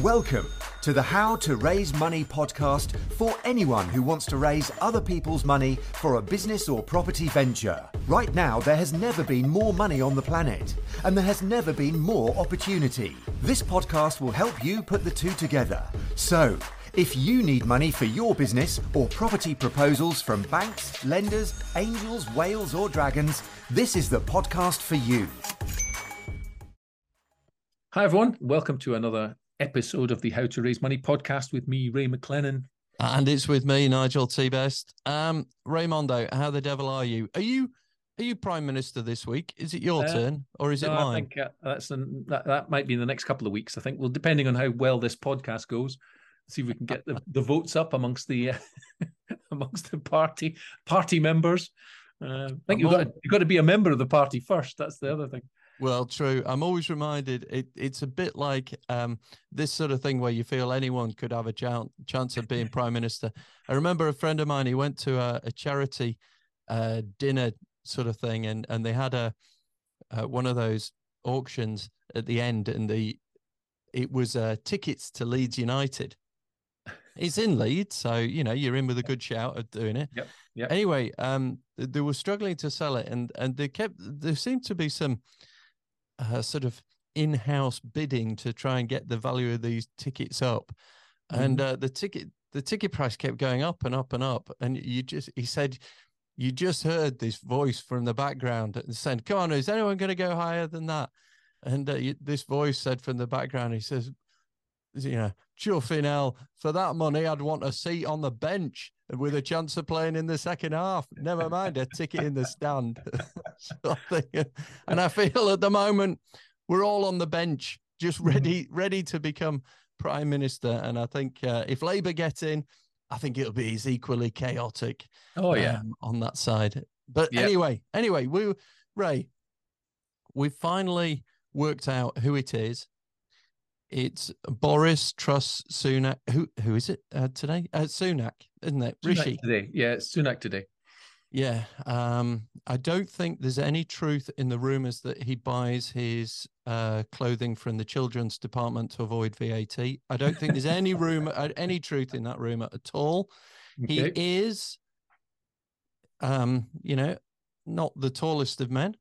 Welcome to the How to Raise Money podcast for anyone who wants to raise other people's money for a business or property venture. Right now, there has never been more money on the planet, and there has never been more opportunity. This podcast will help you put the two together. So, if you need money for your business or property proposals from banks, lenders, angels, whales, or dragons, this is the podcast for you. Hi, everyone. Welcome to another episode of the How to Raise Money podcast with me, Ray McLennan. And it's with me, Nigel T. Best. Um, Raymondo, how the devil are you? Are you are you Prime Minister this week? Is it your uh, turn or is no, it mine? I think uh, that's the, that, that might be in the next couple of weeks. I think, well, depending on how well this podcast goes, see if we can get the, the votes up amongst the uh, amongst the party party members. Uh, I think you've got, to, you've got to be a member of the party first. That's the other thing. Well, true. I'm always reminded it, it's a bit like um, this sort of thing where you feel anyone could have a chance chance of being prime minister. I remember a friend of mine. He went to a, a charity uh, dinner sort of thing, and and they had a uh, one of those auctions at the end, and the it was uh, tickets to Leeds United. It's in Leeds, so you know you're in with a good shout at doing it. Yep. Yep. Anyway, um, they were struggling to sell it, and and they kept there seemed to be some uh, sort of in-house bidding to try and get the value of these tickets up, mm-hmm. and uh, the ticket the ticket price kept going up and up and up, and you just he said you just heard this voice from the background and said, "Come on, is anyone going to go higher than that?" And uh, you, this voice said from the background, he says, "You know, Chuffing for that money, I'd want a seat on the bench." With a chance of playing in the second half. Never mind a ticket in the stand. and I feel at the moment we're all on the bench, just mm-hmm. ready, ready to become prime minister. And I think uh, if Labour get in, I think it'll be as equally chaotic. Oh yeah, um, on that side. But yep. anyway, anyway, we Ray, we finally worked out who it is it's Boris Truss Sunak. Who who is it uh, today? Uh, Sunak, isn't it? Sunak Rishi today. Yeah, it's Sunak today. Yeah. Um, I don't think there's any truth in the rumors that he buys his uh, clothing from the children's department to avoid VAT. I don't think there's any rumor, uh, any truth in that rumor at all. Okay. He is, um, you know, not the tallest of men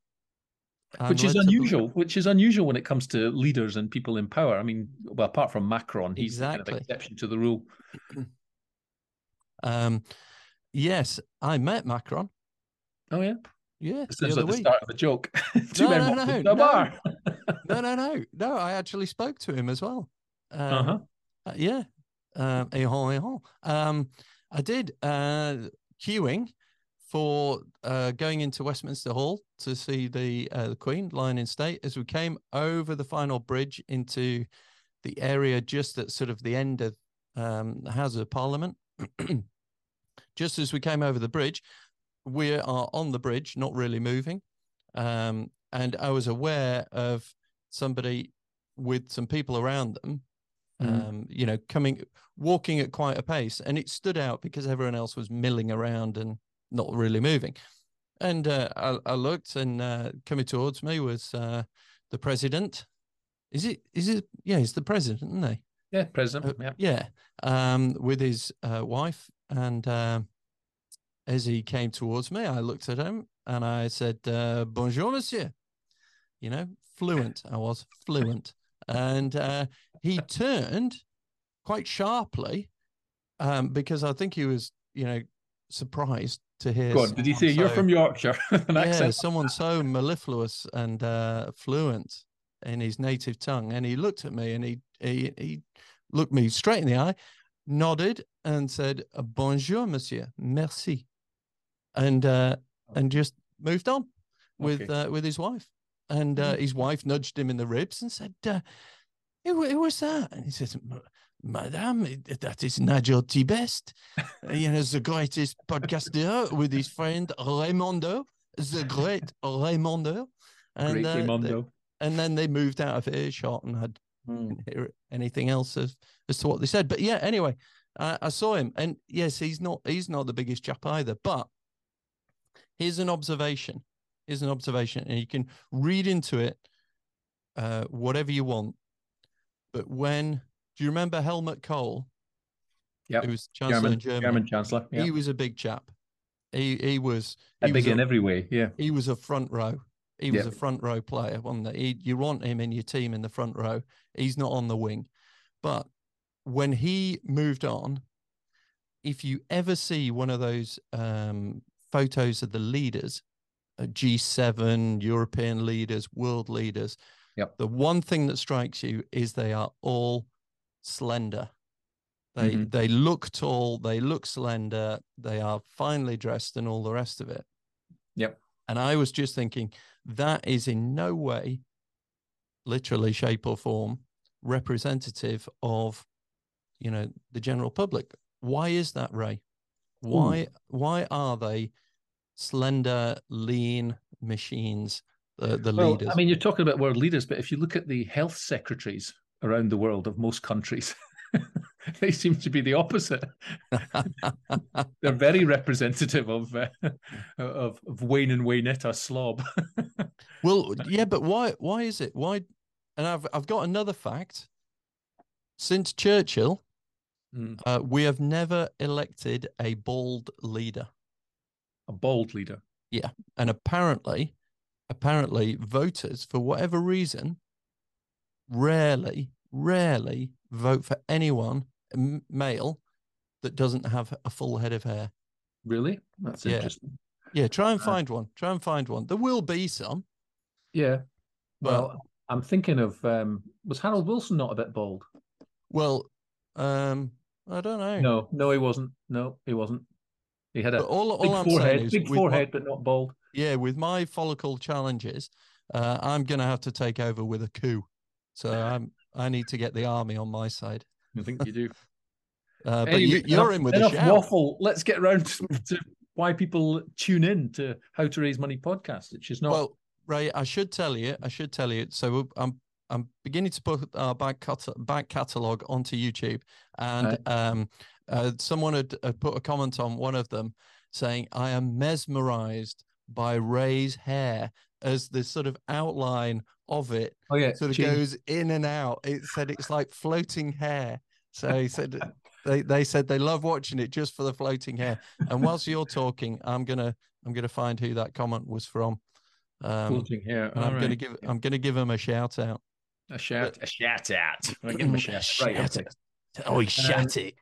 which is unusual. Which is unusual when it comes to leaders and people in power. I mean, well, apart from Macron, he's exactly. kind of exception to the rule. um, yes, I met Macron. Oh yeah, yeah. This is like the start of a joke. Two no, men no, no, no. bar. no, no, no, no. I actually spoke to him as well. Um, uh-huh. Uh, yeah. Um, um, I did uh, queuing for uh, going into Westminster Hall to see the, uh, the Queen lying in state as we came over the final bridge into the area just at sort of the end of um, the House of Parliament. just as we came over the bridge, we are on the bridge, not really moving. Um, and I was aware of somebody with some people around them, mm. um, you know, coming, walking at quite a pace. And it stood out because everyone else was milling around and not really moving. And uh, I, I, looked, and uh, coming towards me was uh, the president. Is it? Is it? Yeah, he's the president, isn't he? Yeah, president. Uh, yeah, yeah. Um, with his uh, wife, and um, as he came towards me, I looked at him and I said, uh, "Bonjour, monsieur." You know, fluent. I was fluent, and he turned quite sharply um, because I think he was, you know, surprised to hear. God, did he say so, you're from Yorkshire? yeah, accent. someone so mellifluous and uh, fluent in his native tongue, and he looked at me and he he he looked me straight in the eye, nodded, and said, "Bonjour, monsieur, merci," and uh, and just moved on with okay. uh, with his wife. And uh, mm-hmm. his wife nudged him in the ribs and said, uh, who, who was that? And he says, Madame, that is Nigel T. Best. you know, the greatest podcaster with his friend Raymondo, the great Raymondo. And, great uh, Raymondo. and then they moved out of earshot and had mm. hear anything else as, as to what they said. But yeah, anyway, uh, I saw him, and yes, he's not he's not the biggest chap either. But here's an observation. Here's an observation, and you can read into it uh, whatever you want But when do you remember Helmut Kohl? Yeah, he was chancellor German, in Germany. German chancellor. Yep. He was a big chap. He he was he big was in a, every way. Yeah, he was a front row. He was Yep. a front row player, wasn't he? he? You want him in your team in the front row. He's not on the wing. But when he moved on, if you ever see one of those um, photos of the leaders, uh, G7, European leaders, world leaders, Yep. the one thing that strikes you is they are all slender. They Mhm. they look tall, they look slender, they are finely dressed, and all the rest of it. Yep. And I was just thinking that is in no way, literally, shape or form, representative of, you know, the general public. Why is that, Ray? Why why are they slender, lean machines? The the well, leaders. I mean, you're talking about world leaders, but if you look at the health secretaries around the world of most countries, they seem to be the opposite. They're very representative of uh, of, of Wayne and Waynetta slob. Well, yeah, but why? Why is it? Why? And I've I've got another fact. Since Churchill, Mm. uh, we have never elected a bald leader, A bold leader. Yeah, and apparently, apparently, voters for whatever reason, rarely, rarely vote for anyone male that doesn't have a full head of hair. Really? That's Yeah. interesting. Yeah, try and Uh, find one. Try and find one. There will be some. Yeah. Well- Well, I'm thinking of um, was Harold Wilson not a bit bold? Well, um, I don't know. No, no, he wasn't. No, he wasn't. He had a But all, big all forehead, big with my- forehead, but not bald. yeah, with my follicle challenges, uh, I'm going to have to take over with a coup. So I'm I need to get the army on my side. I think you do. Uh, but Anyway, you, you're enough- in with a enough shout. waffle. Let's get round to, to why people tune in to How to Raise Money podcast, which is not. Well, Ray, I should tell you. I should tell you. So I'm I'm beginning to put our back cat- back catalog onto YouTube, and Right. um, uh, someone had, had put a comment on one of them saying, "I am mesmerized by Ray's hair as the sort of outline of it oh yeah, sort of goes in and out. It said it's like floating hair. So he said they they said they love watching it just for the floating hair. And whilst you're talking, I'm gonna I'm gonna find who that comment was from. Um, floating hair. I'm All gonna give I'm gonna give him a shout out. a shout, a shout out. Right, give him a shout. Right, Shout. Oh, he shut it.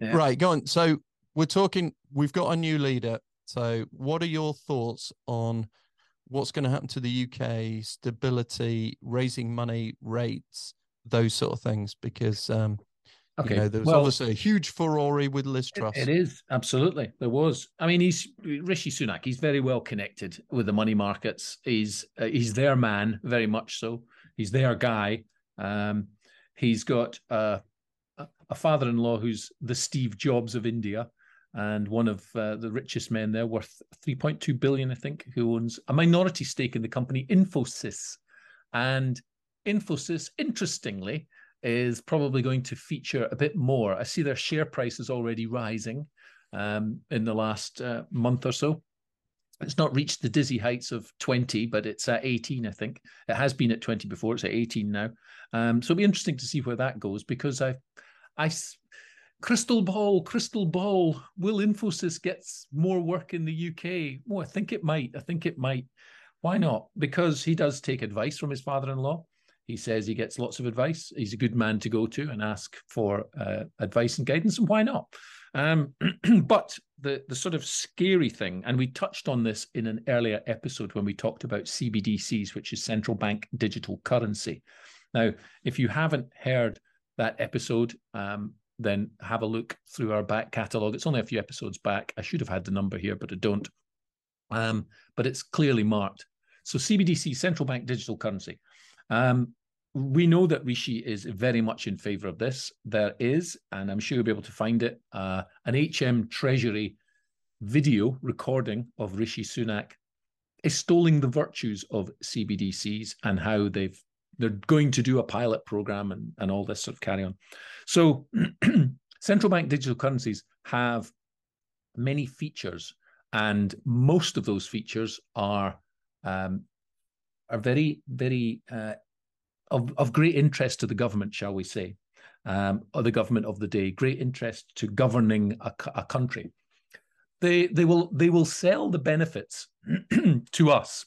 Yeah. Right, go on. So we're talking. We've got a new leader. So what are your thoughts on what's going to happen to the UK stability, raising money, rates, those sort of things? Because um, Okay. you know, there was well, obviously a huge furore with Liz it- Truss. it is absolutely there was. I mean, he's Rishi Sunak. He's very well connected with the money markets. He's uh, he's their man, very much so. He's their guy. Um, he's got uh, a a father-in-law who's the Steve Jobs of India, and one of uh, the richest men there, worth 3.2 billion, I think, who owns a minority stake in the company Infosys. And Infosys, interestingly, is probably going to feature a bit more. I see their share price is already rising um, in the last uh, month or so. It's not reached the dizzy heights of 20, but it's at 18, I think. It has been at 20 before. It's at 18 now. Um, so it'll be interesting to see where that goes because I, I, crystal ball, crystal ball. Will Infosys gets more work in the UK? Oh, I think it might. I think it might. Why not? Because he does take advice from his father-in-law. He says he gets lots of advice. He's a good man to go to and ask for uh, advice and guidance, and why not? Um, but the the sort of scary thing, and we touched on this in an earlier episode when we talked about CBDCs, which is central bank digital currency. Now, if you haven't heard that episode, um, then have a look through our back catalogue. It's only a few episodes back. I should have had the number here, but I don't. Um, but it's clearly marked. So CBDC, central bank digital currency. Um, we know that Rishi is very much in favor of this. There is, and I'm sure you'll be able to find it, uh, an HM Treasury video recording of Rishi Sunak extolling the virtues of CBDCs and how they've they're going to do a pilot program and, and all this sort of carry on. So central bank digital currencies have many features, and most of those features are um, are very very uh, of, of great interest to the government, shall we say, um, or the government of the day, great interest to governing a, a country. They they will they will sell the benefits to us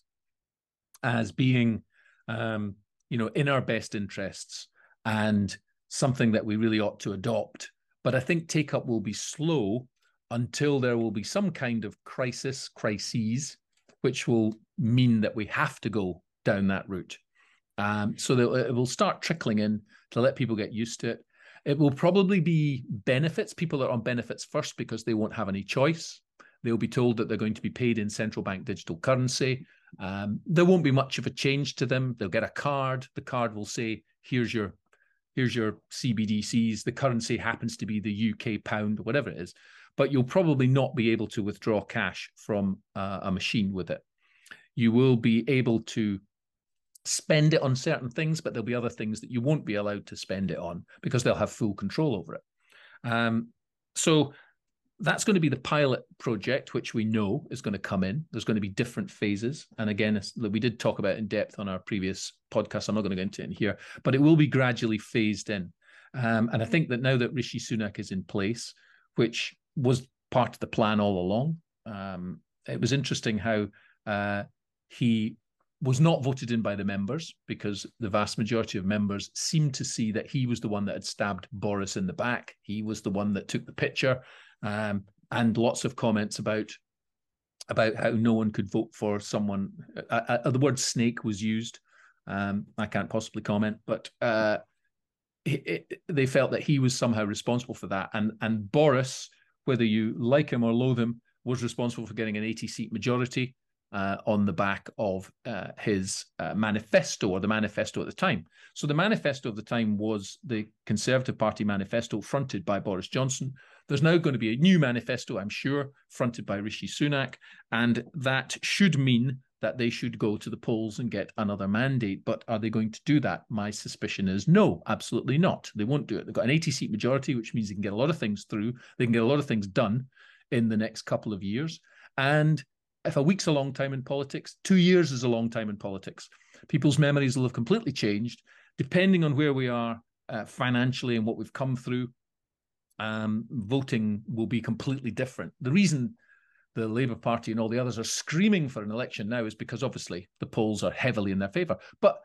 as being um, you know in our best interests and something that we really ought to adopt. But I think take up will be slow until there will be some kind of crisis, crises, which will mean that we have to go down that route. Um, so it will start trickling in to let people get used to it. It will probably be benefits. People are on benefits first because they won't have any choice. They'll be told that they're going to be paid in central bank digital currency. Um, there won't be much of a change to them. They'll get a card. The card will say, "Here's your, here's your CBDCs." The currency happens to be the UK pound, or whatever it is, but you'll probably not be able to withdraw cash from uh, a machine with it. You will be able to spend it on certain things, but there'll be other things that you won't be allowed to spend it on because they'll have full control over it. Um, so that's going to be the pilot project, which we know is going to come in. There's going to be different phases. And again, we did talk about in depth on our previous podcast. I'm not going to go into it in here, but it will be gradually phased in. Um, and I think that now that Rishi Sunak is in place, which was part of the plan all along, um, it was interesting how uh, he was not voted in by the members because the vast majority of members seemed to see that he was the one that had stabbed Boris in the back. He was the one that took the picture, um, and lots of comments about about how no one could vote for someone. Uh, uh, the word "snake" was used. Um, I can't possibly comment, but uh, it, it, they felt that he was somehow responsible for that, and and Boris, whether you like him or loathe him, was responsible for getting an 80 seat majority uh, on the back of uh, his uh, manifesto or the manifesto at the time. So the manifesto of the time was the Conservative Party manifesto fronted by Boris Johnson. There's now going to be a new manifesto, I'm sure, fronted by Rishi Sunak, and that should mean that they should go to the polls and get another mandate. But are they going to do that? My suspicion is no, absolutely not. They won't do it. They've got an 80 seat majority, which means they can get a lot of things through. They can get a lot of things done in the next couple of years. And if a week's a long time in politics, two years is a long time in politics. People's memories will have completely changed, depending on where we are uh, financially and what we've come through. Um, voting will be completely different. The reason the Labour Party and all the others are screaming for an election now is because obviously the polls are heavily in their favour. But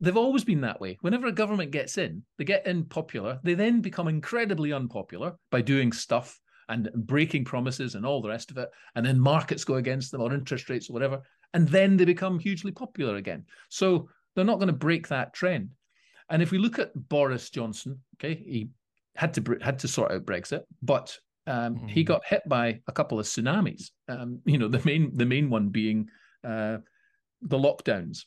they've always been that way. Whenever a government gets in, they get in popular, they then become incredibly unpopular by doing stuff and breaking promises and all the rest of it. And then markets go against them or interest rates or whatever. And then they become hugely popular again. So they're not going to break that trend. And if we look at Boris Johnson, okay, he had to had to sort out Brexit, but um, mm. he got hit by a couple of tsunamis. Um, you know, the main the main one being uh, the lockdowns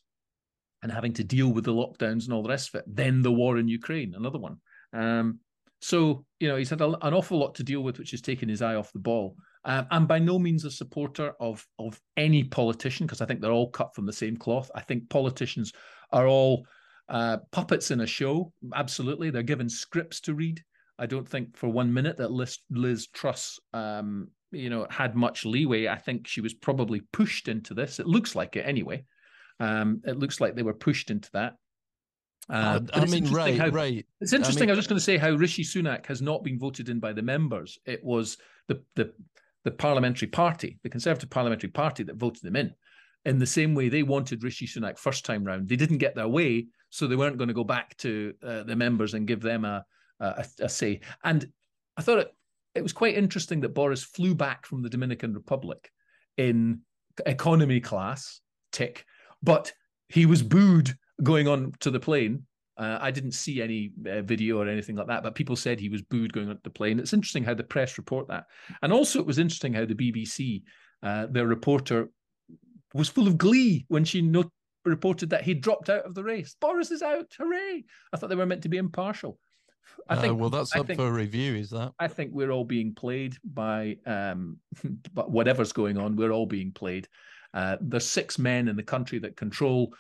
and having to deal with the lockdowns and all the rest of it. Then the war in Ukraine, another one. Um, so, you know, he's had a, an awful lot to deal with, which has taken his eye off the ball. Um, I'm by no means a supporter of of any politician because I think they're all cut from the same cloth. I think politicians are all uh, puppets in a show. Absolutely, they're given scripts to read. I don't think for one minute that Liz, Liz Truss, um, you know, had much leeway. I think she was probably pushed into this. It looks like it anyway. Um, it looks like they were pushed into that. Uh, I mean, right, how, right. It's interesting. I, mean, I was just going to say how Rishi Sunak has not been voted in by the members. It was the the the parliamentary party, the Conservative parliamentary party, that voted them in. In the same way, they wanted Rishi Sunak first time round. They didn't get their way, so they weren't going to go back to uh, the members and give them a, a, a say. And I thought it it was quite interesting that Boris flew back from the Dominican Republic in economy class, tick, but he was booed going on to the plane. Uh, I didn't see any uh, video or anything like that, but people said he was booed going on the plane. It's interesting how the press report that. And also, it was interesting how the BBC, uh, their reporter, was full of glee when she not- reported that he dropped out of the race. Boris is out. Hooray. I thought they were meant to be impartial. I think. well, that's I up think, for review, is that? I think we're all being played by, um, but whatever's going on, we're all being played. Uh, there's six men in the country that control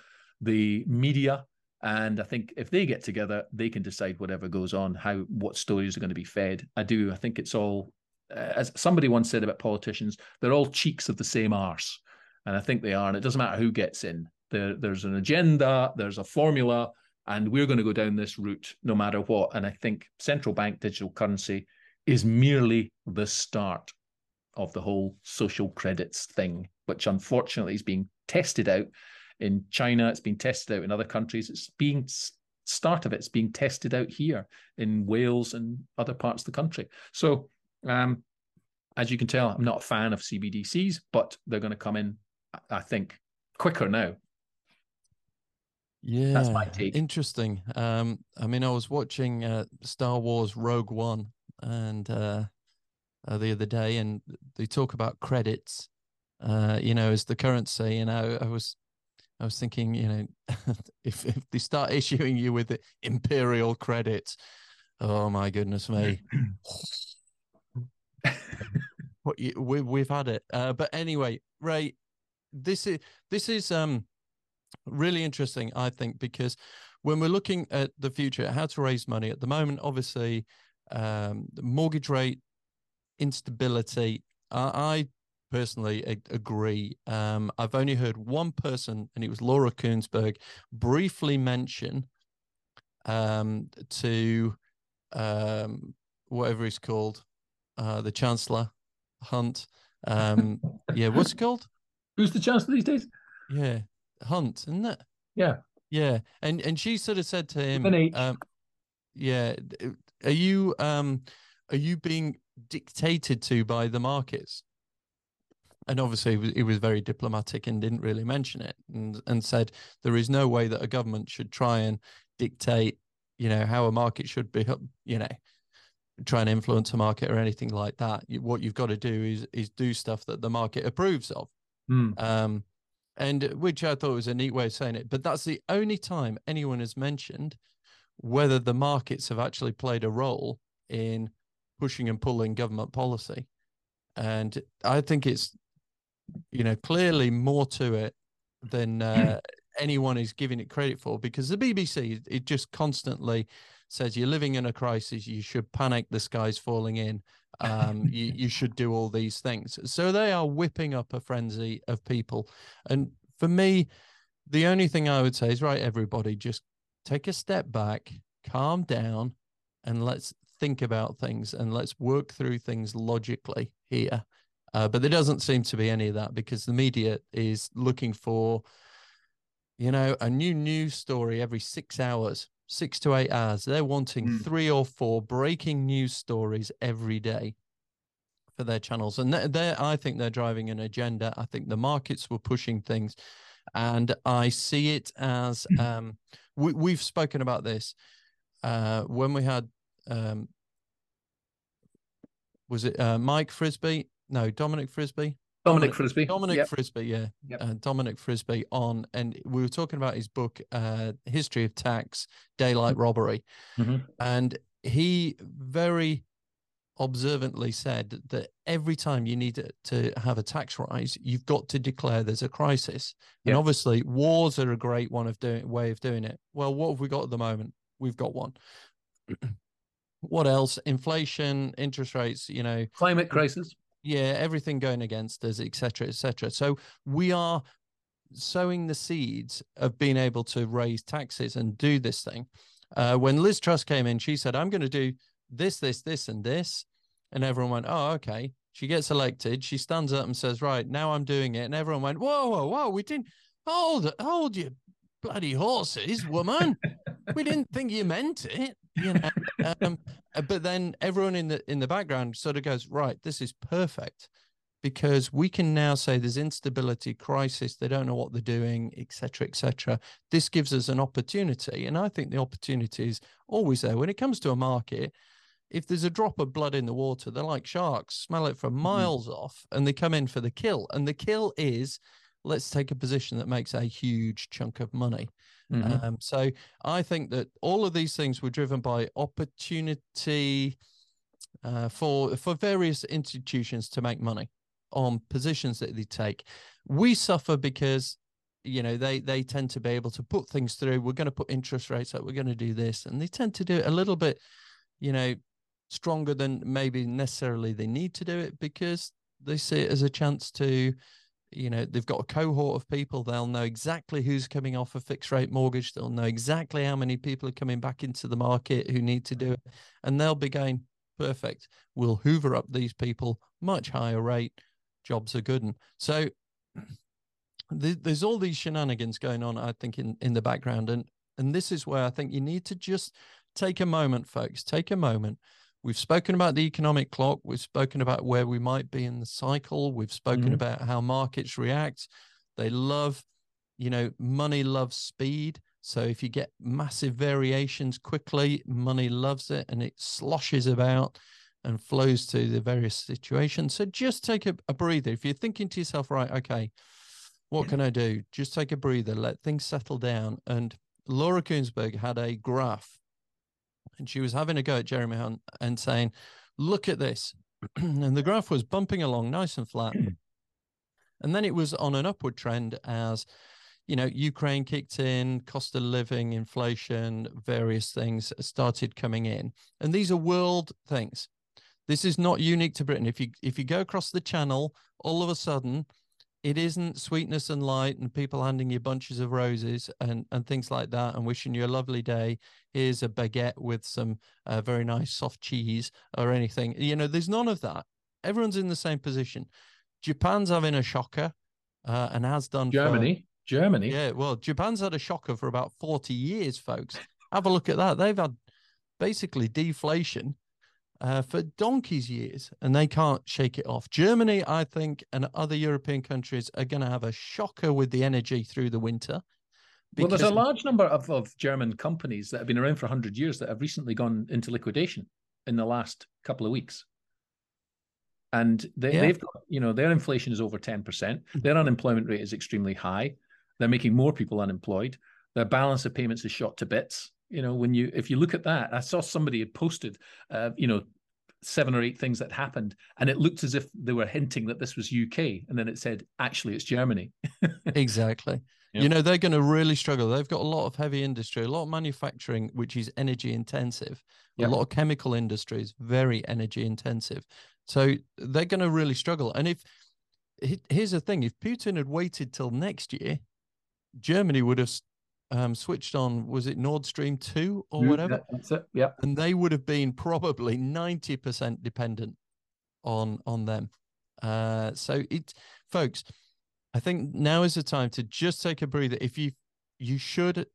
the media and I think if they get together, they can decide whatever goes on, how what stories are going to be fed. I do. I think it's all, uh, as somebody once said about politicians, they're all cheeks of the same arse, and I think they are. And it doesn't matter who gets in. There, there's an agenda. There's a formula. And we're going to go down this route no matter what. And I think central bank digital currency is merely the start of the whole social credits thing, which unfortunately is being tested out in China. It's being tested out in other countries. It's being start of it's being tested out here in Wales and other parts of the country. So, um, as you can tell, I'm not a fan of CBDCs, but they're going to come in, I think, quicker now. Yeah, that's my take. Interesting. Um, I mean, I was watching uh, Star Wars Rogue One and uh, uh, the other day, and they talk about credits. Uh, you know, as the currency, and I, I was I was thinking, you know, if, if they start issuing you with the imperial credit, oh my goodness me. what you, we, we've had it. Uh, but anyway, Ray, this is this is um really interesting, I think, because when we're looking at the future, how to raise money at the moment, obviously, um, the mortgage rate instability. I, I personally agree. Um, I've only heard one person, and it was Laura Kuenssberg, briefly mention um, to um, whatever he's called, uh, the Chancellor Hunt. Um, yeah, what's it called? Who's the Chancellor these days? Yeah, Hunt, isn't it? Yeah, yeah. And and she sort of said to him, um, "Yeah, are you um, are you being dictated to by the markets?" And obviously he was, very diplomatic and didn't really mention it and, and said there is no way that a government should try and dictate you know how a market should be you know try and influence a market or anything like that. What you've got to do is is do stuff that the market approves of. Mm. um and which i thought was a neat way of saying it but that's the only time anyone has mentioned whether the markets have actually played a role in pushing and pulling government policy. And i think it's you know, clearly more to it than uh, anyone is giving it credit for because the BBC, it just constantly says you're living in a crisis, you should panic, the sky's falling in, um, you, you should do all these things. So they are whipping up a frenzy of people. And for me, the only thing I would say is, right, everybody, just take a step back, calm down, and let's think about things and let's work through things logically here. Uh, but there doesn't seem to be any of that because the media is looking for, you know, a new news story every six hours, six to eight hours. They're wanting mm. three or four breaking news stories every day for their channels. And they're, they're, I think they're driving an agenda. I think the markets were pushing things. And I see it as um, we, we've spoken about this uh, when we had um, was it uh, Mike Frisby no, Dominic Frisby. Dominic, Dominic Frisby. Dominic yep. Frisby, yeah. Yep. Uh, Dominic Frisby on, and we were talking about his book, uh, History of Tax, Daylight Robbery. Mm-hmm. And he very observantly said that every time you need to have a tax rise, you've got to declare there's a crisis. Yep. And obviously, wars are a great one of doing way of doing it. Well, what have we got at the moment? We've got one. what else? Inflation, interest rates, you know, climate crisis yeah everything going against us etc etc so we are sowing the seeds of being able to raise taxes and do this thing. Uh, when liz truss came in she said i'm going to do this this this and this and everyone went oh okay. She gets elected she stands up and says right now i'm doing it and everyone went whoa whoa whoa we didn't hold hold your bloody horses woman. We didn't think you meant it you know um, uh, but then everyone in the in the background sort of goes right this is perfect because we can now say there's instability crisis they don't know what they're doing etc etc this gives us an opportunity and i think the opportunity is always there when it comes to a market if there's a drop of blood in the water they're like sharks smell it from mm-hmm. miles mm. off and they come in for the kill and the kill is let's take a position that makes a huge chunk of money Mm-hmm. Um, so I think that all of these things were driven by opportunity uh, for for various institutions to make money on positions that they take. We suffer because you know they they tend to be able to put things through. We're going to put interest rates up. We're going to do this, and they tend to do it a little bit, you know, stronger than maybe necessarily they need to do it because they see it as a chance to you know they've got a cohort of people they'll know exactly who's coming off a fixed rate mortgage they'll know exactly how many people are coming back into the market who need to do it and they'll be going perfect. We'll hoover up these people much higher rate jobs are good and so there's all these shenanigans going on i think in in the background and and this is where i think you need to just take a moment folks take a moment We've spoken about the economic clock. We've spoken about where we might be in the cycle. We've spoken mm-hmm. about how markets react. They love, you know, money loves speed. So if you get massive variations quickly, money loves it and it sloshes about and flows to the various situations. So just take a, a breather. If you're thinking to yourself, right, okay, what can I do? Just take a breather, let things settle down. And Laura Kuenssberg had a graph and she was having a go at Jeremy Hunt and saying, "Look at this," and the graph was bumping along nice and flat, hmm. and then it was on an upward trend as you know Ukraine kicked in, cost of living, inflation, various things started coming in, and these are world things. This is not unique to Britain. If you if you go across the channel, all of a sudden it isn't sweetness and light and people handing you bunches of roses and, and things like that and wishing you a lovely day. Here's a baguette with some uh, very nice soft cheese or anything. You know, there's none of that. Everyone's in the same position. Japan's having a shocker uh, and has done. Germany. For, Germany. Yeah, well, Japan's had a shocker for about 40 years, folks. Have a look at that. They've had basically deflation uh, for donkey's years, and they can't shake it off. Germany, I think, and other European countries are going to have a shocker with the energy through the winter. Well, there's a large number of, of German companies that have been around for 100 years that have recently gone into liquidation in the last couple of weeks. And they, yeah. they've got, you know, their inflation is over 10%. Their unemployment rate is extremely high. They're making more people unemployed. Their balance of payments is shot to bits you know when you if you look at that i saw somebody had posted uh, you know seven or eight things that happened and it looked as if they were hinting that this was uk and then it said actually it's germany. Exactly. Yep. you know they're going to really struggle. They've got a lot of heavy industry a lot of manufacturing which is energy intensive. Yep. a lot of chemical industries very energy intensive. So they're going to really struggle. And if here's the thing if putin had waited till next year germany would have um, switched on, was it Nord Stream 2 or whatever? That's it. Yeah. And they would have been probably 90% dependent on on them. Uh, so it folks, I think now is the time to just take a breather. If you you should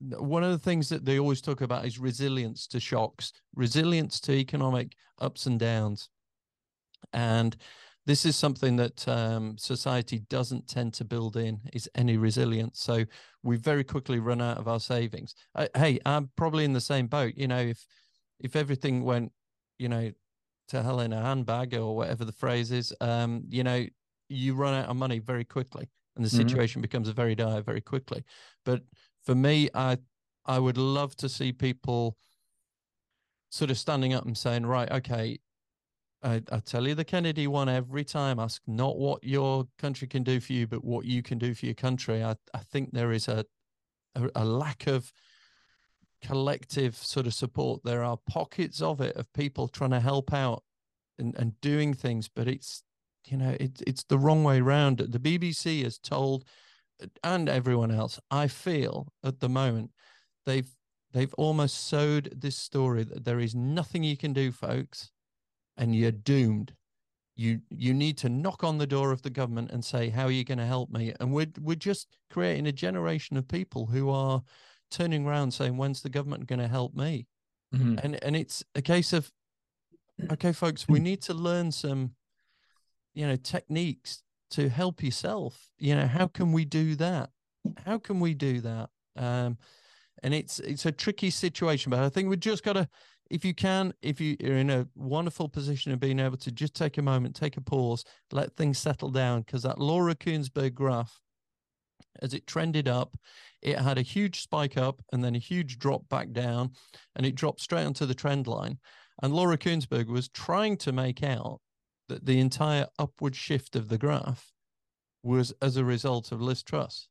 one of the things that they always talk about is resilience to shocks, resilience to economic ups and downs. And this is something that um, society doesn't tend to build in is any resilience so we very quickly run out of our savings uh, hey i'm probably in the same boat you know if if everything went you know to hell in a handbag or whatever the phrase is um you know you run out of money very quickly and the mm-hmm. situation mm-hmm. becomes very dire very quickly but for me i i would love to see people sort of standing up and saying right okay I, I, tell you the Kennedy one every time. Ask not what your country can do for you, but what you can do for your country. I, I think there is a, a, a lack of collective sort of support. There are pockets of it of people trying to help out and, and doing things, but it's you know it, it's the wrong way around. The BBC has told, and everyone else, I feel at the moment, they've they've almost sowed this story that there is nothing you can do, folks and you're doomed. You you need to knock on the door of the government and say, "How are you going to help me?" And we're we're just creating a generation of people who are turning around saying, "When's the government going to help me?" Mm-hmm. And and it's a case of, okay, folks, we need to learn some, you know, techniques to help yourself. You know, how can we do that? How can we do that? Um, and it's it's a tricky situation, but I think we've just got to if you can, if you are in a wonderful position of being able to just take a moment, take a pause, let things settle down, because that Laura Kuenssberg graph, as it trended up, it had a huge spike up and then a huge drop back down, and it dropped straight onto the trend line. And Laura Kuenssberg was trying to make out that the entire upward shift of the graph was as a result of Liz Truss.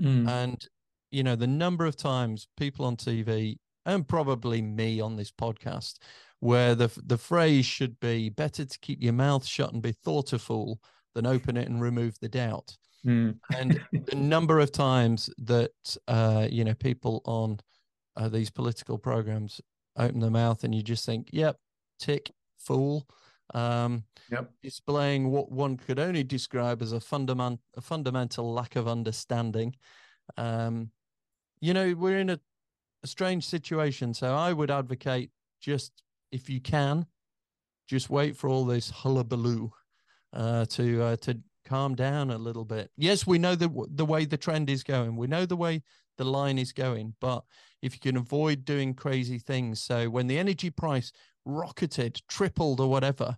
Mm. And you know the number of times people on TV and probably me on this podcast, where the the phrase should be better to keep your mouth shut and be thought a fool than open it and remove the doubt. Mm. and the number of times that uh, you know people on uh, these political programs open their mouth and you just think, "Yep, tick, fool." Um, yep. displaying what one could only describe as a fundament a fundamental lack of understanding. Um, you know, we're in a, a strange situation, so I would advocate just if you can, just wait for all this hullabaloo uh, to uh, to calm down a little bit. Yes, we know the the way the trend is going. We know the way the line is going. But if you can avoid doing crazy things, so when the energy price rocketed, tripled, or whatever,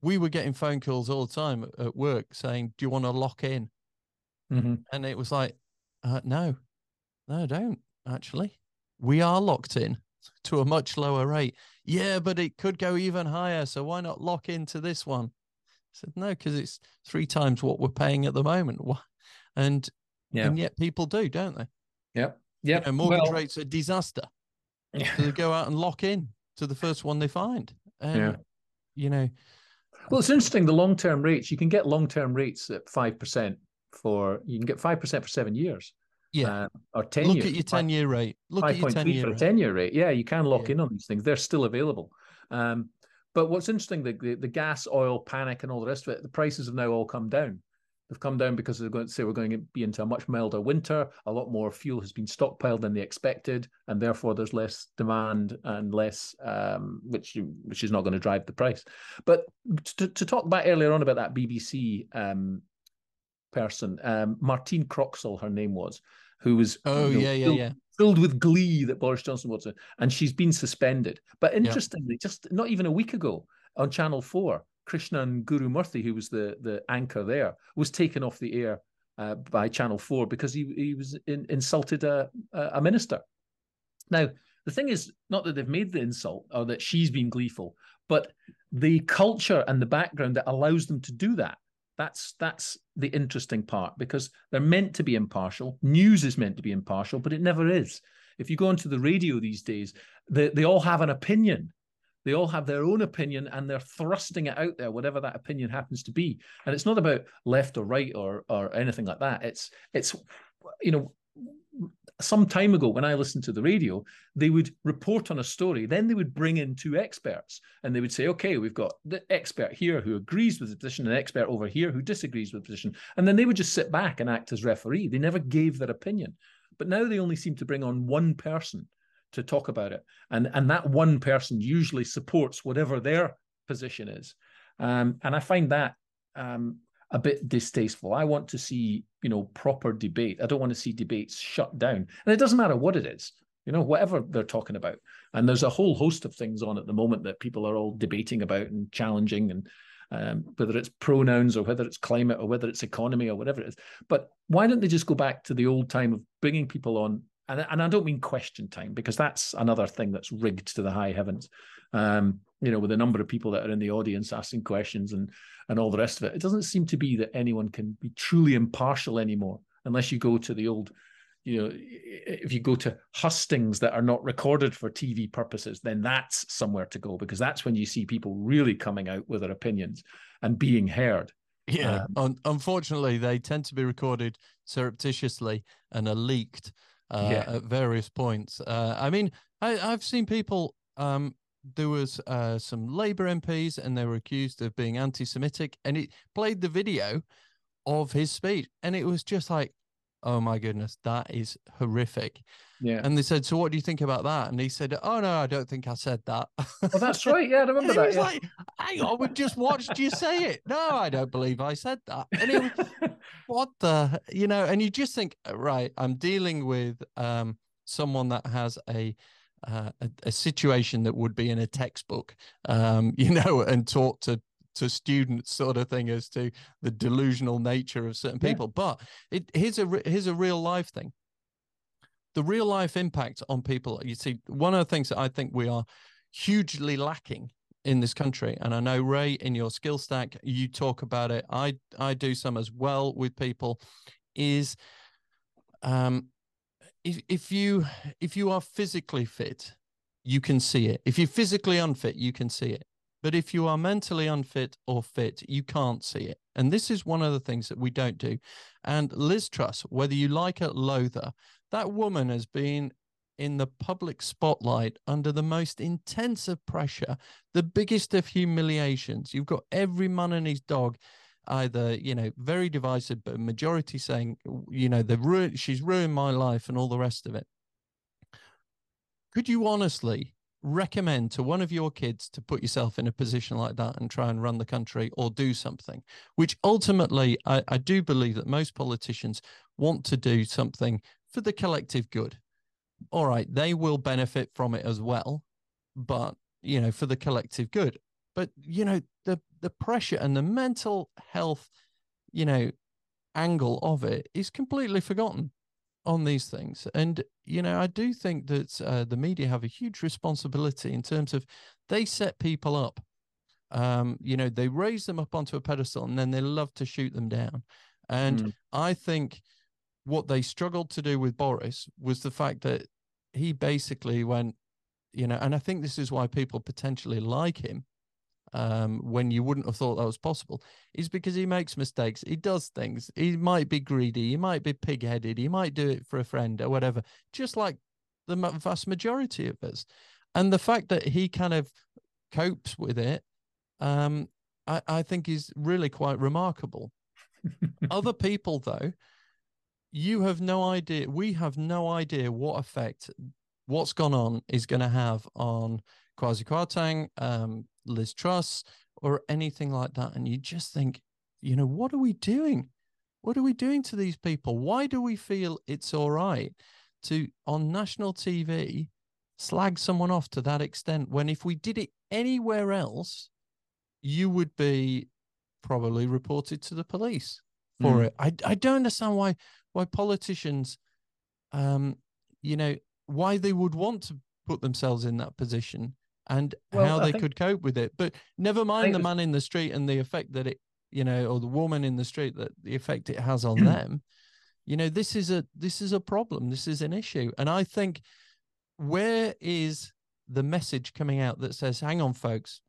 we were getting phone calls all the time at work saying, "Do you want to lock in?" Mm-hmm. And it was like, uh, "No, no, don't actually. We are locked in." To a much lower rate. Yeah, but it could go even higher. So why not lock into this one? I said, no, because it's three times what we're paying at the moment. And yeah. and yet people do, don't they? Yep. Yeah. You know, mortgage well, rates are disaster. Yeah. So they go out and lock in to the first one they find. And, yeah. you know. Well, it's interesting. The long term rates, you can get long term rates at 5% for, you can get 5% for seven years. Yeah. Uh, or 10 Look years. at your 10 year rate. Look at your 10 year for rate. a 10 year rate. Yeah. You can lock yeah. in on these things. They're still available. Um, but what's interesting, the, the, the gas, oil panic, and all the rest of it, the prices have now all come down. They've come down because they're going to say we're going to be into a much milder winter. A lot more fuel has been stockpiled than they expected, and therefore there's less demand and less, um, which which is not going to drive the price. But to, to talk back earlier on about that BBC um, person, um, Martine Croxall, her name was, who was oh you know, yeah yeah yeah filled with glee that Boris Johnson was, and she's been suspended. But interestingly, yeah. just not even a week ago on Channel Four, Krishnan Guru-Murthy, who was the the anchor there, was taken off the air uh, by Channel Four because he he was in, insulted a a minister. Now the thing is not that they've made the insult or that she's been gleeful, but the culture and the background that allows them to do that that's that's the interesting part because they're meant to be impartial. News is meant to be impartial, but it never is. If you go onto the radio these days, they, they all have an opinion. They all have their own opinion and they're thrusting it out there, whatever that opinion happens to be. And it's not about left or right or or anything like that. It's it's you know some time ago when I listened to the radio, they would report on a story. Then they would bring in two experts and they would say, okay, we've got the expert here who agrees with the position, an expert over here who disagrees with the position. And then they would just sit back and act as referee. They never gave their opinion. But now they only seem to bring on one person to talk about it. And, and that one person usually supports whatever their position is. Um, and I find that um, a bit distasteful. I want to see, you know, proper debate. I don't want to see debates shut down. And it doesn't matter what it is, you know, whatever they're talking about. And there's a whole host of things on at the moment that people are all debating about and challenging and um, whether it's pronouns or whether it's climate or whether it's economy or whatever it is. But why don't they just go back to the old time of bringing people on? And, and I don't mean question time because that's another thing that's rigged to the high heavens. Um, you know, with the number of people that are in the audience asking questions and and all the rest of it. It doesn't seem to be that anyone can be truly impartial anymore, unless you go to the old, you know, if you go to hustings that are not recorded for TV purposes, then that's somewhere to go because that's when you see people really coming out with their opinions and being heard. Yeah, um, unfortunately, they tend to be recorded surreptitiously and are leaked uh, yeah. at various points. Uh, I mean, I, have seen people um, there was uh, some Labour MPs and they were accused of being anti-Semitic, and it played the video of his speech, and it was just like, oh my goodness, that is horrific. Yeah. And they said, so what do you think about that? And he said, oh no, I don't think I said that. Well, that's right. Yeah, I remember that. He was yeah. like, hang on, we just watched you say it. No, I don't believe I said that. And it was, what the, you know, and you just think, right, I'm dealing with um someone that has a uh, a, a, situation that would be in a textbook, um, you know, and taught to to students, sort of thing, as to the delusional nature of certain people. Yeah. But it here's a here's a real life thing. The real life impact on people. You see, one of the things that I think we are hugely lacking in this country, and I know Ray, in your skill stack, you talk about it. I I do some as well with people. Is um, if if you if you are physically fit, you can see it. If you're physically unfit, you can see it. But if you are mentally unfit or fit, you can't see it. And this is one of the things that we don't do. And Liz Truss, whether you like her, loathe her, that woman has been in the public spotlight under the most intensive pressure, the biggest of humiliations. You've got every man and his dog either you know very divisive but majority saying you know they've ruined she's ruined my life and all the rest of it. Could you honestly recommend to one of your kids to put yourself in a position like that and try and run the country or do something? Which ultimately I, I do believe that most politicians want to do something for the collective good. All right, they will benefit from it as well, but you know, for the collective good. But you know, the the pressure and the mental health, you know, angle of it is completely forgotten on these things. And you know, I do think that uh, the media have a huge responsibility in terms of they set people up. Um, you know, they raise them up onto a pedestal and then they love to shoot them down. And mm. I think what they struggled to do with Boris was the fact that he basically went, you know, and I think this is why people potentially like him um, when you wouldn't have thought that was possible, is because he makes mistakes. He does things. He might be greedy. He might be pig headed. He might do it for a friend or whatever, just like the vast majority of us. And the fact that he kind of copes with it, um, I, I think is really quite remarkable. Other people, though, you have no idea. We have no idea what effect what's gone on is going to have on Kwasi Kwarteng, um, Liz Truss, or anything like that. And you just think, you know, what are we doing? What are we doing to these people? Why do we feel it's all right to, on national TV, slag someone off to that extent when if we did it anywhere else, you would be probably reported to the police for mm. it. I, I don't understand why why politicians, um, you know, why they would want to put themselves in that position and well, how I they think, could cope with it. But never mind the man in the street and the effect that it, you know, or the woman in the street that the effect it has on them. You know, this is a this is a problem. This is an issue, and I think where is the message coming out that says, "Hang on, folks,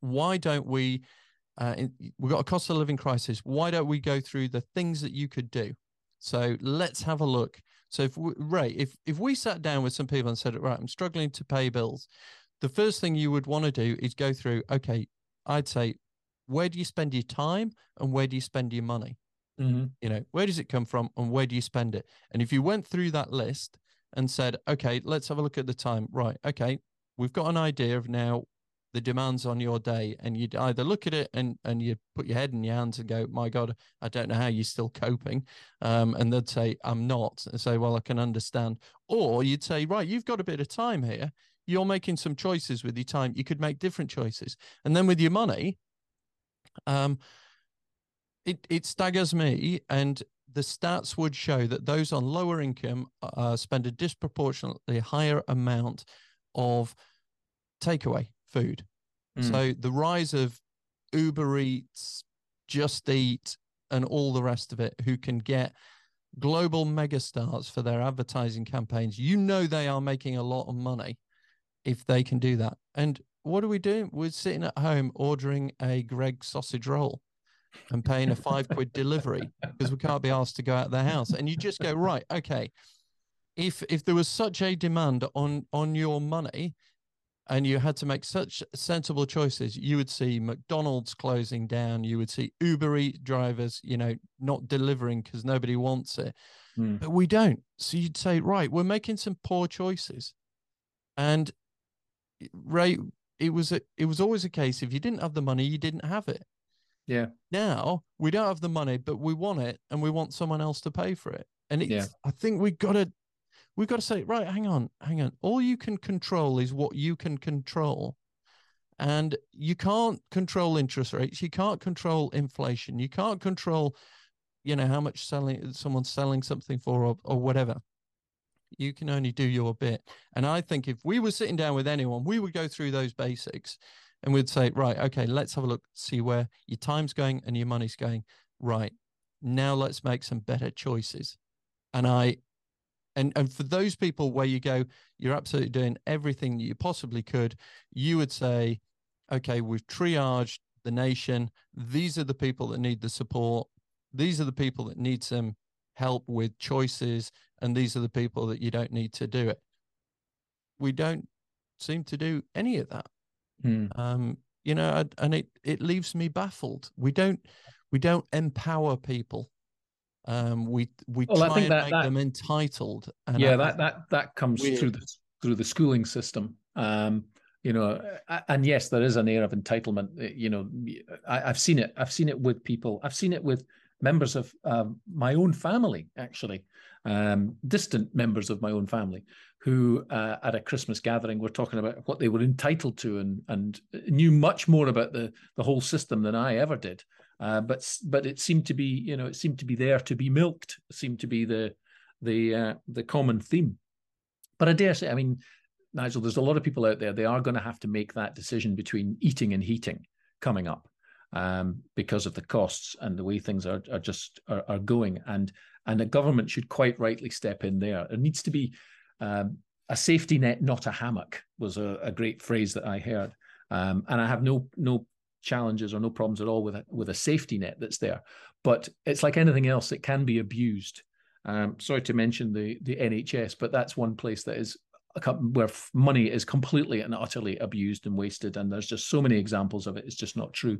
why don't we?" Uh, we've got a cost of living crisis. Why don't we go through the things that you could do? So let's have a look. So if we, Ray, if if we sat down with some people and said, right, I'm struggling to pay bills, the first thing you would want to do is go through. Okay, I'd say, where do you spend your time and where do you spend your money? Mm-hmm. You know, where does it come from and where do you spend it? And if you went through that list and said, okay, let's have a look at the time. Right. Okay, we've got an idea of now the demands on your day and you'd either look at it and and you put your head in your hands and go my god i don't know how you're still coping um, and they'd say i'm not and say well i can understand or you'd say right you've got a bit of time here you're making some choices with your time you could make different choices and then with your money um it it staggers me and the stats would show that those on lower income uh, spend a disproportionately higher amount of takeaway food. Mm. So the rise of Uber Eats, Just Eat, and all the rest of it, who can get global megastars for their advertising campaigns, you know they are making a lot of money if they can do that. And what are we doing? We're sitting at home ordering a Greggs sausage roll and paying a five quid delivery because we can't be asked to go out of the house. And you just go, right, okay. If if there was such a demand on on your money, and you had to make such sensible choices you would see mcdonald's closing down you would see uber drivers you know not delivering because nobody wants it mm. but we don't so you'd say right we're making some poor choices and right it was a, it was always a case if you didn't have the money you didn't have it yeah now we don't have the money but we want it and we want someone else to pay for it and it's yeah. i think we got to we've got to say, right, hang on, hang on. All you can control is what you can control. And you can't control interest rates. You can't control inflation. You can't control, you know, how much selling someone's selling something for or, or whatever. You can only do your bit. And I think if we were sitting down with anyone, we would go through those basics and we'd say, right, okay, let's have a look, see where your time's going and your money's going. Right. Now let's make some better choices. And I and and for those people where you go you're absolutely doing everything that you possibly could you would say okay, we've triaged the nation. These are the people that need the support. These are the people that need some help with choices. And these are the people that you don't need to do it. We don't seem to do any of that. Hmm. Um, you know, and it, it leaves me baffled. We don't, we don't empower people. Um, we we well, try and that, make that, them entitled. yeah, I, that that that comes weird. through the through the schooling system. Um, you know, and yes, there is an air of entitlement. Eh, you know, I, have seen it. I've seen it with people. I've seen it with members of um, my own family, actually, um, distant members of my own family, who uh, at a Christmas gathering were talking about what they were entitled to and and knew much more about the the whole system than I ever did. Uh, but but it seemed to be you know it seemed to be there to be milked. It seemed to be the the uh, the common theme. But I dare say, I mean, Nigel, there's a lot of people out there. They are going to have to make that decision between eating and heating coming up um, because of the costs and the way things are are just are, are, going. And and the government should quite rightly step in there. It needs to be um, a safety net, not a hammock, was a, a great phrase that I heard. Um, and I have no no challenges or no problems at all with a, with a safety net that's there. But it's like anything else; it can be abused. Um, sorry to mention the the NHS, but that's one place that is where money is completely and utterly abused and wasted. And there's just so many examples of it. It's just not true.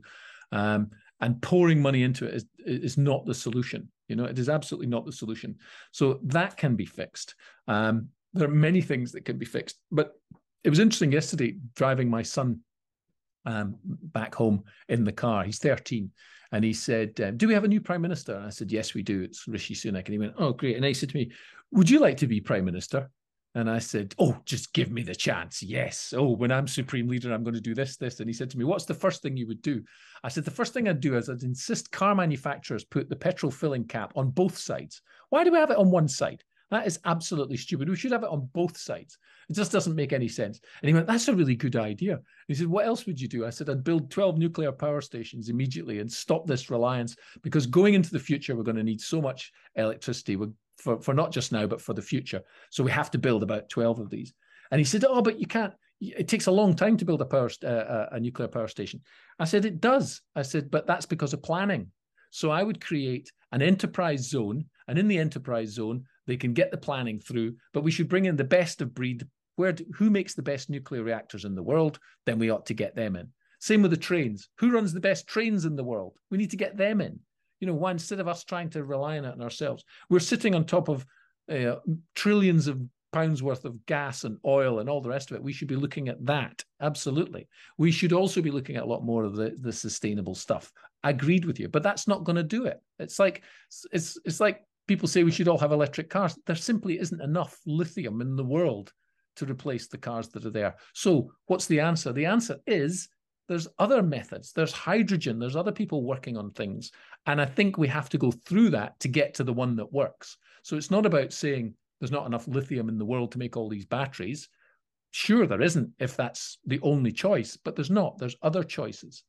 Um, and pouring money into it is, is not the solution. You know, it is absolutely not the solution. So that can be fixed. Um, there are many things that can be fixed. But it was interesting yesterday driving my son um, back home in the car. He's 13. And he said, um, Do we have a new prime minister? And I said, Yes, we do. It's Rishi Sunak. And he went, Oh, great. And he said to me, Would you like to be prime minister? And I said, Oh, just give me the chance. Yes. Oh, when I'm supreme leader, I'm going to do this, this. And he said to me, What's the first thing you would do? I said, The first thing I'd do is I'd insist car manufacturers put the petrol filling cap on both sides. Why do we have it on one side? That is absolutely stupid. We should have it on both sides. It just doesn't make any sense. And he went, That's a really good idea. And he said, What else would you do? I said, I'd build 12 nuclear power stations immediately and stop this reliance because going into the future, we're going to need so much electricity for, for not just now, but for the future. So we have to build about 12 of these. And he said, Oh, but you can't. It takes a long time to build a power uh, a nuclear power station. I said it does. I said, but that's because of planning. So I would create an enterprise zone, and in the enterprise zone, they can get the planning through, but we should bring in the best of breed. Where do, who makes the best nuclear reactors in the world? Then we ought to get them in. Same with the trains. Who runs the best trains in the world? We need to get them in. You know, why instead of us trying to rely on it ourselves, we're sitting on top of uh, trillions of pounds worth of gas and oil and all the rest of it. We should be looking at that. Absolutely. We should also be looking at a lot more of the, the sustainable stuff. Agreed with you, but that's not going to do it. It's like it's it's like people say we should all have electric cars. There simply isn't enough lithium in the world to replace the cars that are there. So, what's the answer? The answer is there's other methods. There's hydrogen. There's other people working on things. And I think we have to go through that to get to the one that works. So, it's not about saying there's not enough lithium in the world to make all these batteries. Sure, there isn't if that's the only choice, but there's not. There's other choices.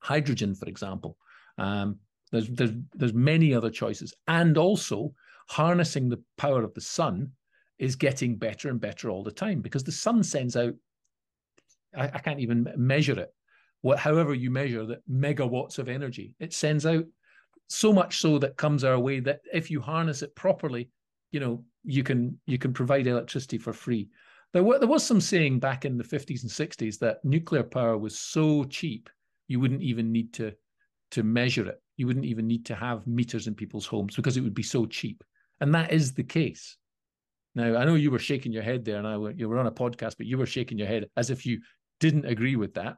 Hydrogen, for example. Um, there's there's there's many other choices, and also harnessing the power of the sun is getting better and better all the time because the sun sends out. I, I can't even measure it. What, however you measure that megawatts of energy, it sends out so much so that comes our way that if you harness it properly, you know you can you can provide electricity for free. There, were, there was some saying back in the 50s and 60s that nuclear power was so cheap you wouldn't even need to to measure it you wouldn't even need to have meters in people's homes because it would be so cheap. And that is the case. Now, I know you were shaking your head there, and I you were on a podcast, but you were shaking your head as if you didn't agree with that.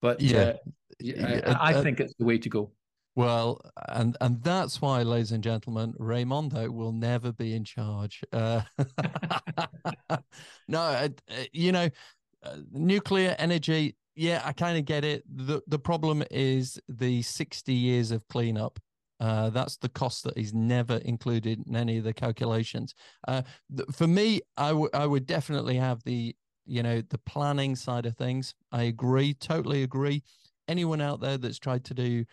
But yeah, uh, yeah I, I uh, think it's the way to go. Well, and and that's why, ladies and gentlemen, Raymondo will never be in charge. Uh, no, uh, you know, uh, nuclear energy yeah, I kind of get it. the The problem is the sixty years of cleanup. Uh, that's the cost that is never included in any of the calculations. Uh, th- for me, I, w- I would definitely have the you know the planning side of things. I agree, totally agree. Anyone out there that's tried to do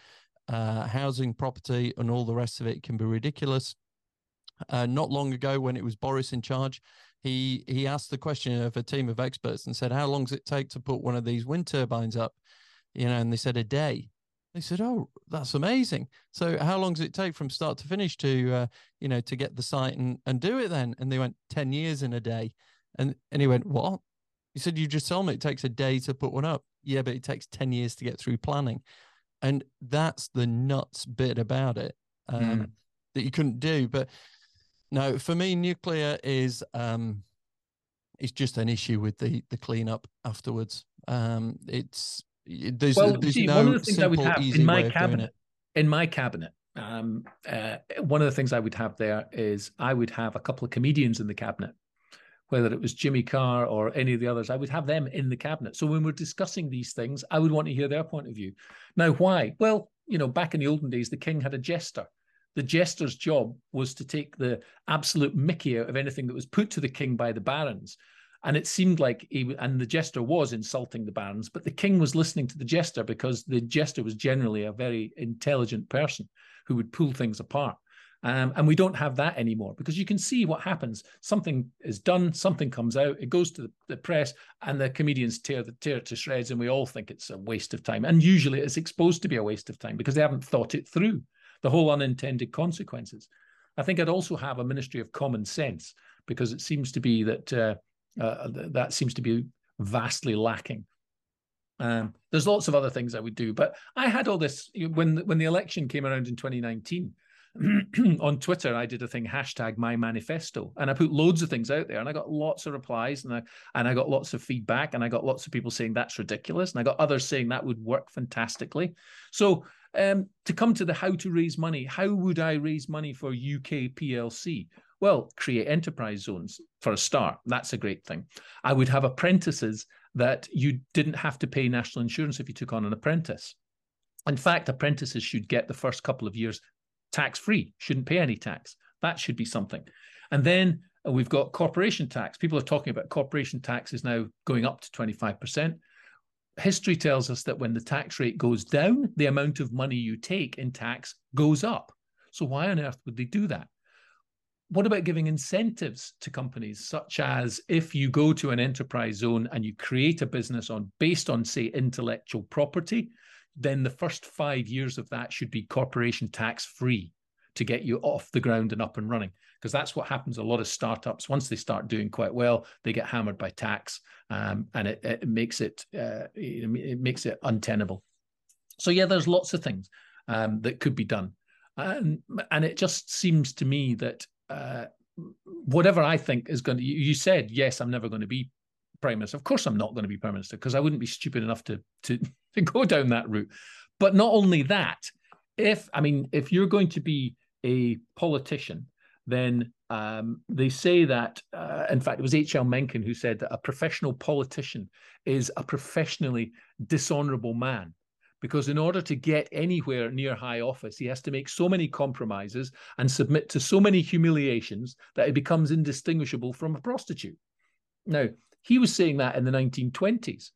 uh, housing, property, and all the rest of it can be ridiculous. Uh, not long ago, when it was Boris in charge, he he asked the question of a team of experts and said, "How long does it take to put one of these wind turbines up?" You know, and they said a day. They said, "Oh, that's amazing." So, how long does it take from start to finish to, uh, you know, to get the site and and do it then? And they went ten years in a day, and and he went, "What?" He said, "You just told me it takes a day to put one up." Yeah, but it takes ten years to get through planning, and that's the nuts bit about it um, mm. that you couldn't do. But no, for me, nuclear is um, it's just an issue with the the cleanup afterwards. Um, it's there's, well, there's see, no one of the things I would simple, have easy in my cabinet, in my cabinet, um, uh, one of the things I would have there is I would have a couple of comedians in the cabinet, whether it was Jimmy Carr or any of the others. I would have them in the cabinet. So when we're discussing these things, I would want to hear their point of view. Now, why? Well, you know, back in the olden days, the king had a jester. The jester's job was to take the absolute mickey out of anything that was put to the king by the barons and it seemed like he and the jester was insulting the barons, but the king was listening to the jester because the jester was generally a very intelligent person who would pull things apart. Um, and we don't have that anymore because you can see what happens. Something is done, something comes out, it goes to the, the press, and the comedians tear the tear it to shreds, and we all think it's a waste of time. And usually it's exposed to be a waste of time because they haven't thought it through, the whole unintended consequences. I think I'd also have a ministry of common sense because it seems to be that uh, uh, that seems to be vastly lacking. Um, there's lots of other things I would do, but I had all this when when the election came around in 2019. on Twitter, I did a thing hashtag my manifesto, and I put loads of things out there, and I got lots of replies, and I and I got lots of feedback, and I got lots of people saying that's ridiculous, and I got others saying that would work fantastically. So um, to come to the how to raise money, how would I raise money for UK PLC? Well, create enterprise zones for a start. That's a great thing. I would have apprentices that you didn't have to pay national insurance if you took on an apprentice. In fact, apprentices should get the first couple of years tax free, shouldn't pay any tax. That should be something. And then uh, we've got corporation tax. People are talking about corporation tax is now going up to 25%. History tells us that when the tax rate goes down, the amount of money you take in tax goes up. So, why on earth would they do that? what about giving incentives to companies such as if you go to an enterprise zone and you create a business on based on say intellectual property then the first 5 years of that should be corporation tax free to get you off the ground and up and running because that's what happens a lot of startups. Once they start doing quite well they get hammered by tax um, and it, it, makes it uh, it makes it untenable. So yeah there's lots of things um, that could be done. And and it just seems to me that uh, whatever I think is going to, you said, yes, I'm never going to be prime minister. Of course, I'm not going to be prime minister because I wouldn't be stupid enough to, to, to go down that route. But not only that, if, I mean, if you're going to be a politician, then um, they say that, uh, in fact, it was H.L. Mencken who said that a professional politician is a professionally dishonorable man because in order to get anywhere near high office, he has to make so many compromises and submit to so many humiliations that he becomes indistinguishable from a prostitute. Now, he was saying that in the 1920s.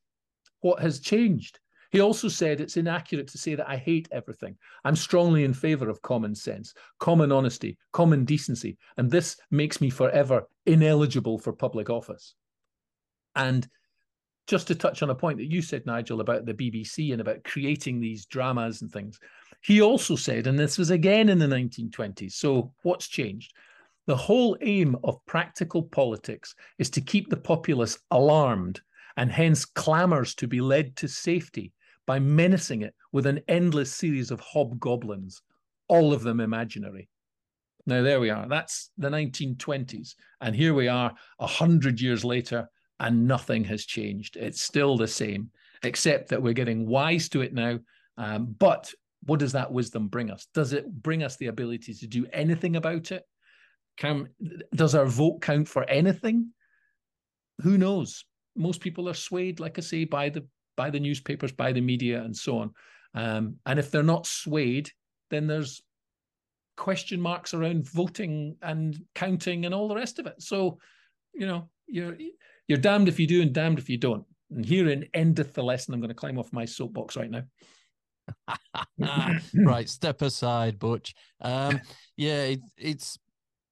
What has changed? He also said it's inaccurate to say that I hate everything. I'm strongly in favor of common sense, common honesty, common decency, and this makes me forever ineligible for public office. And just to touch on a point that you said, Nigel, about the BBC and about creating these dramas and things, he also said, and this was again in the 1920s. So, what's changed? The whole aim of practical politics is to keep the populace alarmed and hence clamors to be led to safety by menacing it with an endless series of hobgoblins, all of them imaginary. Now, there we are. That's the 1920s. And here we are, a hundred years later, and nothing has changed. It's still the same, except that we're getting wise to it now. Um, but what does that wisdom bring us? Does it bring us the ability to do anything about it? Can, does our vote count for anything? Who knows? Most people are swayed, like I say, by the by the newspapers, by the media, and so on. Um, and if they're not swayed, then there's question marks around voting and counting and all the rest of it. So, you know, you're you're damned if you do and damned if you don't. And herein endeth the lesson. I'm going to climb off my soapbox right now. right, step aside, Butch. Um, yeah, it, it's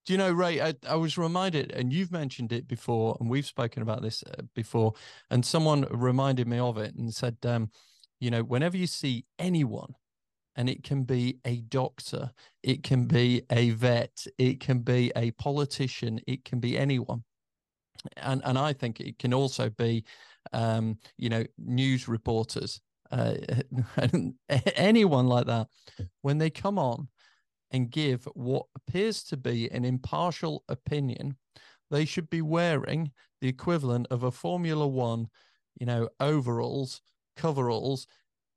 Do you know, Ray? I, I, was reminded, and you've mentioned it before, and we've spoken about this uh, before, and someone reminded me of it and said, um, you know, whenever you see anyone, and it can be a doctor, it can be a vet, it can be a politician, it can be anyone, and and I think it can also be, um, you know, news reporters, uh, anyone like that, when they come on and give what appears to be an impartial opinion, they should be wearing the equivalent of a Formula One, you know, overalls, coveralls,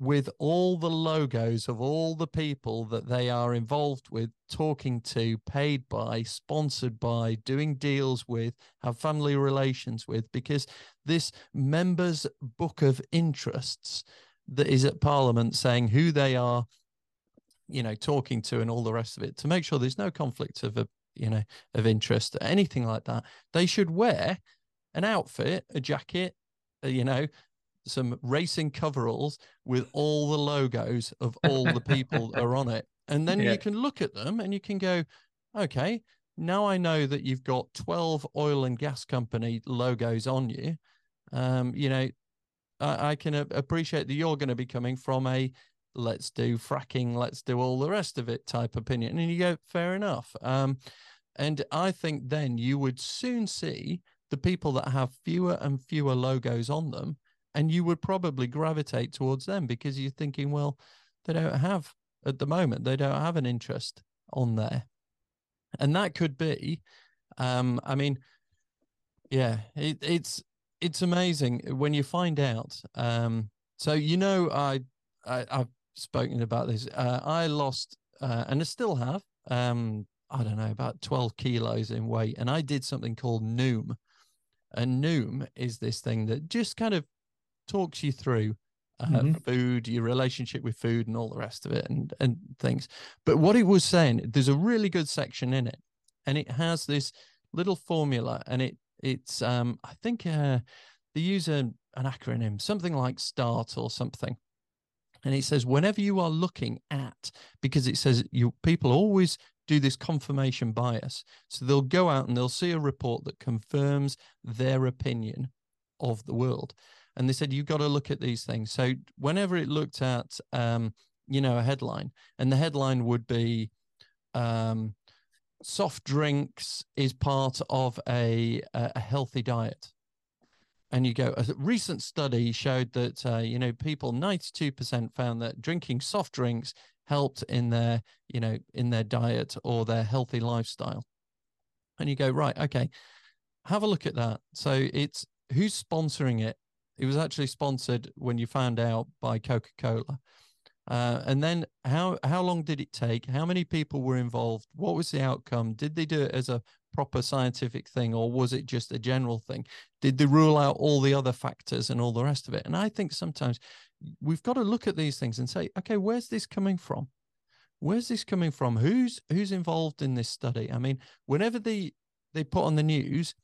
with all the logos of all the people that they are involved with, talking to, paid by, sponsored by, doing deals with, have family relations with, because this members' book of interests that is at Parliament saying who they are, you know, talking to and all the rest of it to make sure there's no conflict of, a, you know, of interest, or anything like that. They should wear an outfit, a jacket, uh, you know, some racing coveralls with all the logos of all the people that are on it. And then yeah. you can look at them and you can go, okay, now I know that you've got 12 oil and gas company logos on you. Um, you know, I, I can appreciate that you're going to be coming from a let's do fracking, let's do all the rest of it type opinion. And you go, fair enough. Um, and I think then you would soon see the people that have fewer and fewer logos on them, and you would probably gravitate towards them because you're thinking, well, they don't have at the moment, they don't have an interest on there. And that could be, um, I mean, yeah, it, it's it's amazing when you find out. Um, so you know, I, I have spoken about this. Uh, I lost, uh, and I still have, um, I don't know, about 12 kilos in weight. And I did something called Noom. And Noom is this thing that just kind of talks you through uh, mm-hmm. food, your relationship with food, and all the rest of it, and, and things. But what it was saying, there's a really good section in it. And it has this little formula, and it it's um I think uh, they use a, an acronym, something like START or something and it says whenever you are looking at because it says you people always do this confirmation bias. So they'll go out and they'll see a report that confirms their opinion of the world. And they said you've got to look at these things. So whenever it looked at um, you know a headline and the headline would be um, soft drinks is part of a a healthy diet and you go a recent study showed that uh, you know people 92% found that drinking soft drinks helped in their you know in their diet or their healthy lifestyle. And you go right okay have a look at that. So it's who's sponsoring it? It was actually sponsored when you found out by coca-cola. Uh, and then how how long did it take? How many people were involved? What was the outcome? Did they do it as a proper scientific thing or was it just a general thing? Did they rule out all the other factors and all the rest of it? And i think sometimes we've got to look at these things and say okay where's this coming from? Where's this coming from? Who's who's involved in this study? I mean whenever they they put on the news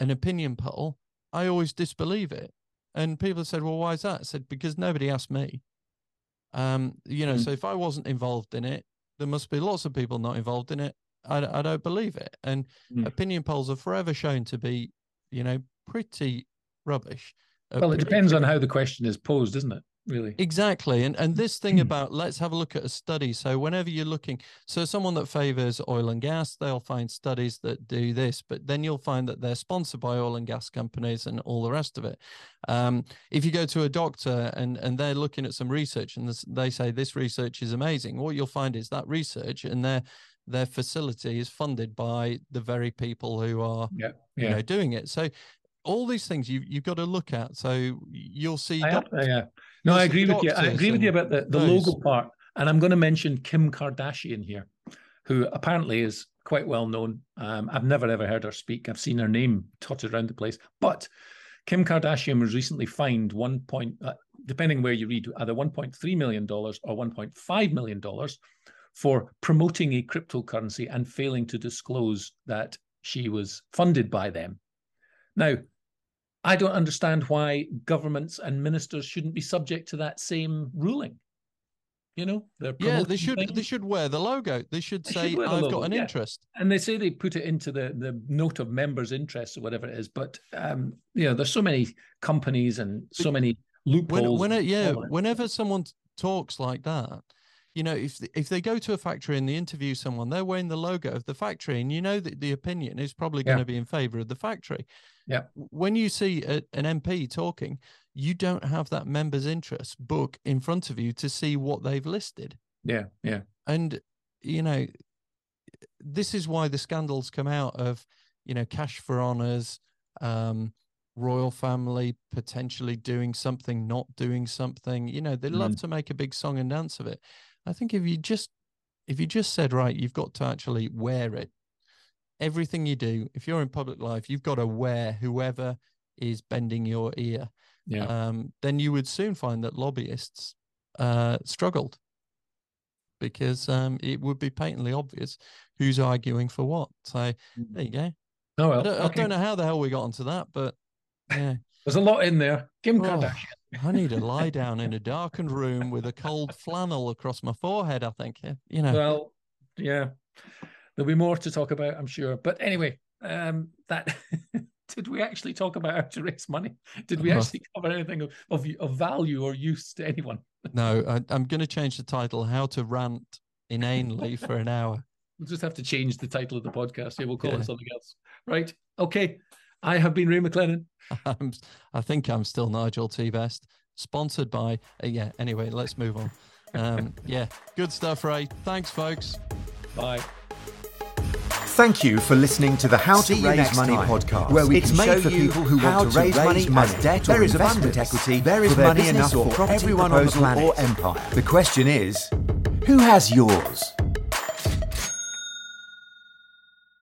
an opinion poll i always disbelieve it. And people said well why is that? I said because nobody asked me. Um you know mm. so if i wasn't involved in it there must be lots of people not involved in it I, I don't believe it. And mm. opinion polls are forever shown to be, you know, pretty rubbish. Well, it depends on how the question is posed, isn't it? Really, exactly. And and this thing hmm. about let's have a look at a study. So whenever you're looking, so someone that favors oil and gas, they'll find studies that do this, but then you'll find that they're sponsored by oil and gas companies and all the rest of it. Um, if you go to a doctor and and they're looking at some research and this, they say this research is amazing, what you'll find is that research and they're their facility is funded by the very people who are yeah, yeah. you know doing it. So all these things you you've got to look at. So you'll see I, yeah. No i agree with you. I agree with you about the, the logo part. And i'm going to mention kim kardashian here who apparently is quite well known. Um, i've never ever heard her speak. I've seen her name touted around the place. But kim kardashian was recently fined one point uh, depending where you read either 1.3 million dollars or 1.5 million dollars for promoting a cryptocurrency and failing to disclose that she was funded by them. Now, I don't understand why governments and ministers shouldn't be subject to that same ruling. You know, they're yeah. They should things. they should wear the logo. They should say, should "I've logo, got an yeah. interest." And they say they put it into the the note of members' interest or whatever it is. But um, you know, there's so many companies and so many loopholes. When, when it, yeah, whenever someone talks like that, you know, if if they go to a factory and they interview someone, they're wearing the logo of the factory, and you know that the opinion is probably going to be in favour of the factory. Yeah. When you see a, an MP talking, you don't have that member's interest book in front of you to see what they've listed. Yeah, yeah. And you know, this is why the scandals come out of, you know, cash for honors, um, royal family potentially doing something, not doing something. You know, they love mm. to make a big song and dance of it. I think if you just if you just said right, you've got to actually wear it. Everything you do, if you're in public life, you've got to wear whoever is bending your ear. Yeah. Um, then you would soon find that lobbyists uh, struggled because um, it would be patently obvious who's arguing for what. So mm. there you go. Oh well, I don't, okay. I don't know how the hell we got onto that, but yeah. There's a lot in there. Kim oh, Kardashian. I need to lie down in a darkened room with a cold flannel across my forehead. I think you know. Well, yeah, there'll be more to talk about, I'm sure. But anyway, um, that did we actually talk about how to raise money? Did we actually cover anything of, of, of value or use to anyone? No, I, I'm going to change the title: "How to Rant Inanely for an Hour." We'll just have to change the title of the podcast. Yeah, we'll call yeah. it something else. Right? Okay. I have been Ray McLennan. I'm, I think I'm still Nigel T. Best, sponsored by. Uh, yeah. Anyway, let's move on. Um, yeah, good stuff, Ray. Thanks, folks. Bye. Thank you for listening to the How to Raise Money time, podcast, where we it's made for people who want to raise, raise money, money debt there is abundant equity, there is money enough for everyone on the planet or empire. The question is, who has yours?